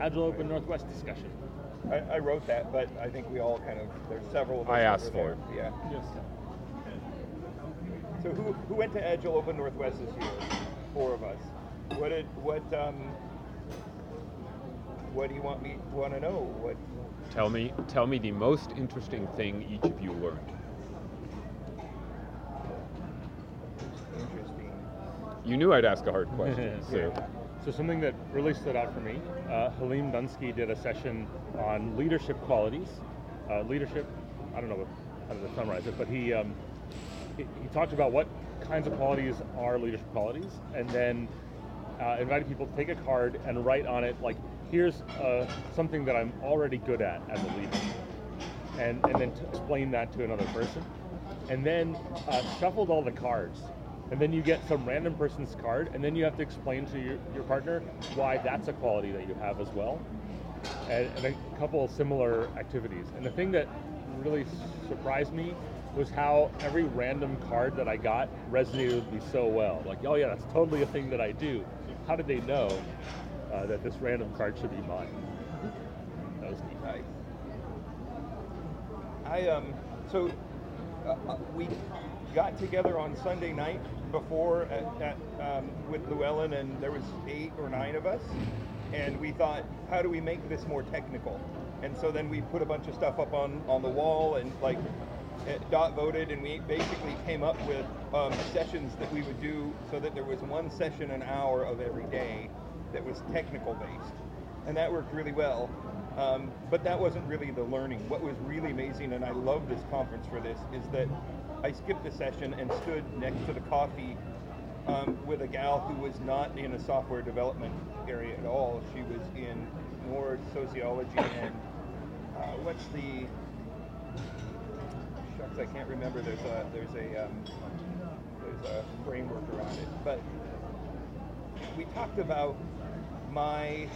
Agile Open Northwest discussion. I, I wrote that, but I think we all kind of, there's several of us I asked for it. Yeah. Yes. So who, who went to Agile Open Northwest this year? Four of us. What did, what, um, what do you want me, want to know? What, Tell me, tell me the most interesting thing each of you learned. interesting. You knew I'd ask a hard question, so Yeah. So something that really stood out for me, uh, Halim Dunsky did a session on leadership qualities. Uh, leadership, I don't know how to summarize it, but he, um, he he talked about what kinds of qualities are leadership qualities, and then uh, invited people to take a card and write on it like, here's uh, something that I'm already good at as a leader, and and then to explain that to another person, and then uh, shuffled all the cards. And then you get some random person's card, and then you have to explain to your, your partner why that's a quality that you have as well. And, and a couple of similar activities. And the thing that really surprised me was how every random card that I got resonated with me so well. Like, oh yeah, that's totally a thing that I do. How did they know uh, that this random card should be mine? That was neat. I um so uh, uh, we got together on Sunday night before at, at um, with Llewellyn, and there was eight or nine of us, and we thought, how do we make this more technical? And so then we put a bunch of stuff up on on the wall, and like Dot voted, and we basically came up with um, sessions that we would do so that there was one session an hour of every day that was technical based and that worked really well. Um, but that wasn't really the learning. What was really amazing, and I love this conference for this, is that I skipped a session and stood next to the coffee um, with a gal who was not in a software development area at all. She was in more sociology and uh, what's the shucks, I can't remember. There's a there's a um, there's a framework around it, but we talked about my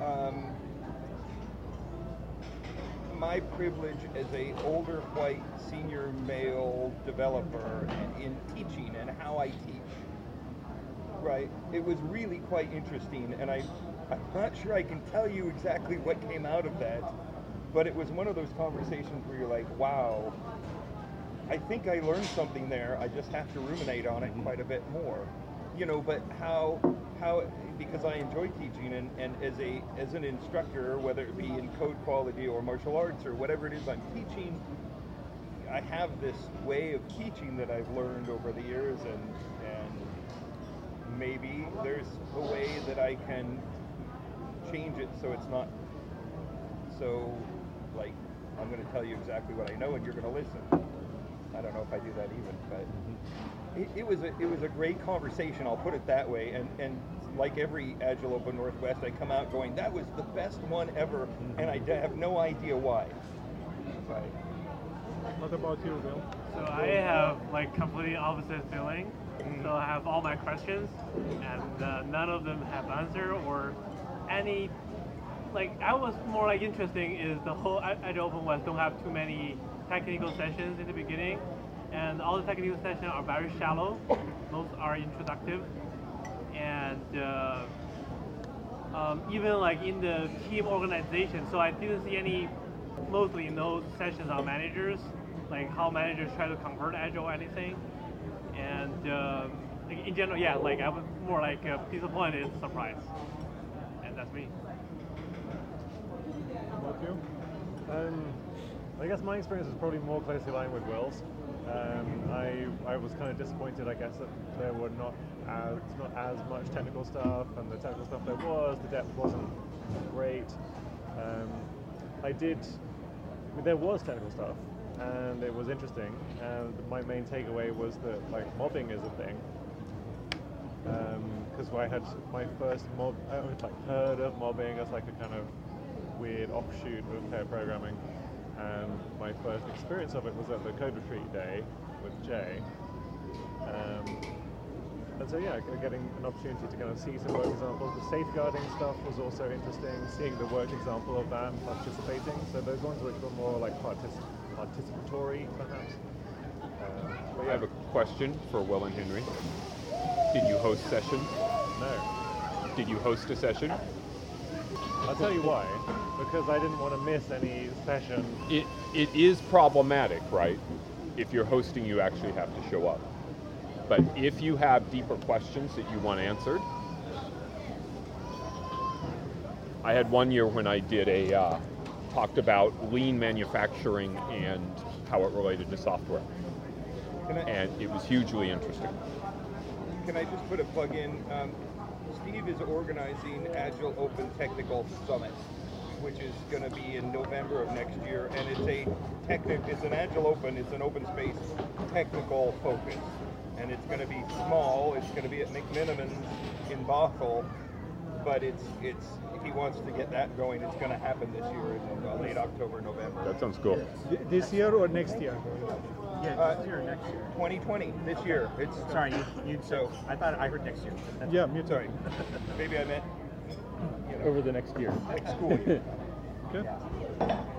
um, my privilege as a older white senior male developer in teaching and how I teach. Right. It was really quite interesting, and I I'm not sure I can tell you exactly what came out of that, but it was one of those conversations where you're like, wow. I think I learned something there. I just have to ruminate on it quite a bit more. You know, but how how because I enjoy teaching and, and as a as an instructor, whether it be in code quality or martial arts or whatever it is I'm teaching, I have this way of teaching that I've learned over the years and and maybe there's a way that I can change it so it's not so like I'm going to tell you exactly what I know and you're going to listen. I don't know if I do that even, but it, it was a it was a great conversation. I'll put it that way. And and like every Agile Open Northwest, I come out going, that was the best one ever, and I d- have no idea why. But What about you, Bill? So I have like completely opposite feeling. So I have all my questions, and uh, none of them have answer or any. Like I was more like interesting is the whole A- Agile Open West don't have too many technical sessions in the beginning, and all the technical sessions are very shallow. Most are introductive, and uh, um, even like in the team organization. So I didn't see any, mostly no sessions on managers, like how managers try to convert agile or anything. And uh, in general, yeah, like I was more like uh, disappointed, surprised, and that's me. What about you? Um, I guess my experience is probably more closely aligned with Will's. Um, I I was kind of disappointed, I guess, that there were not as not as much technical stuff, and the technical stuff there was, the depth wasn't great. Um, I did, there was technical stuff, and it was interesting. And my main takeaway was that like mobbing is a thing. Because I had my first mob, I had like heard of mobbing as like a kind of weird offshoot of pair programming. And my first experience of it was at the Code Retreat Day with Jay. Um, and so yeah, getting an opportunity to kind of see some work examples. The safeguarding stuff was also interesting, seeing the work example of that and participating. So those ones which were more like partic- participatory, perhaps. Uh, but I have a question for Will and Henry. Did you host sessions? no. Did you host a session? I'll tell you why. Because I didn't want to miss any session. It, it is problematic, right? If you're hosting, you actually have to show up. But if you have deeper questions that you want answered, I had one year when I did a uh, talked about lean manufacturing and how it related to software, Can I, and it was hugely interesting. can I just put a plug in? Um, Steve is organizing Agile Open Technical Summit, which is going to be in November of next year, and it's a technic. It's an Agile Open. It's an open space technical focus, and it's going to be small. It's going to be at McMenamins in Bothell, but it's it's he wants to get that going. It's going to happen this year in uh, late October, November. That sounds cool. Th- This year or next year? Yeah, Uh, this year next year. 2020 this year. It's Sorry, you, you So- so I thought I heard next year. Yeah, me too. Sorry, maybe I meant you know, Over the next year. next school year. Okay.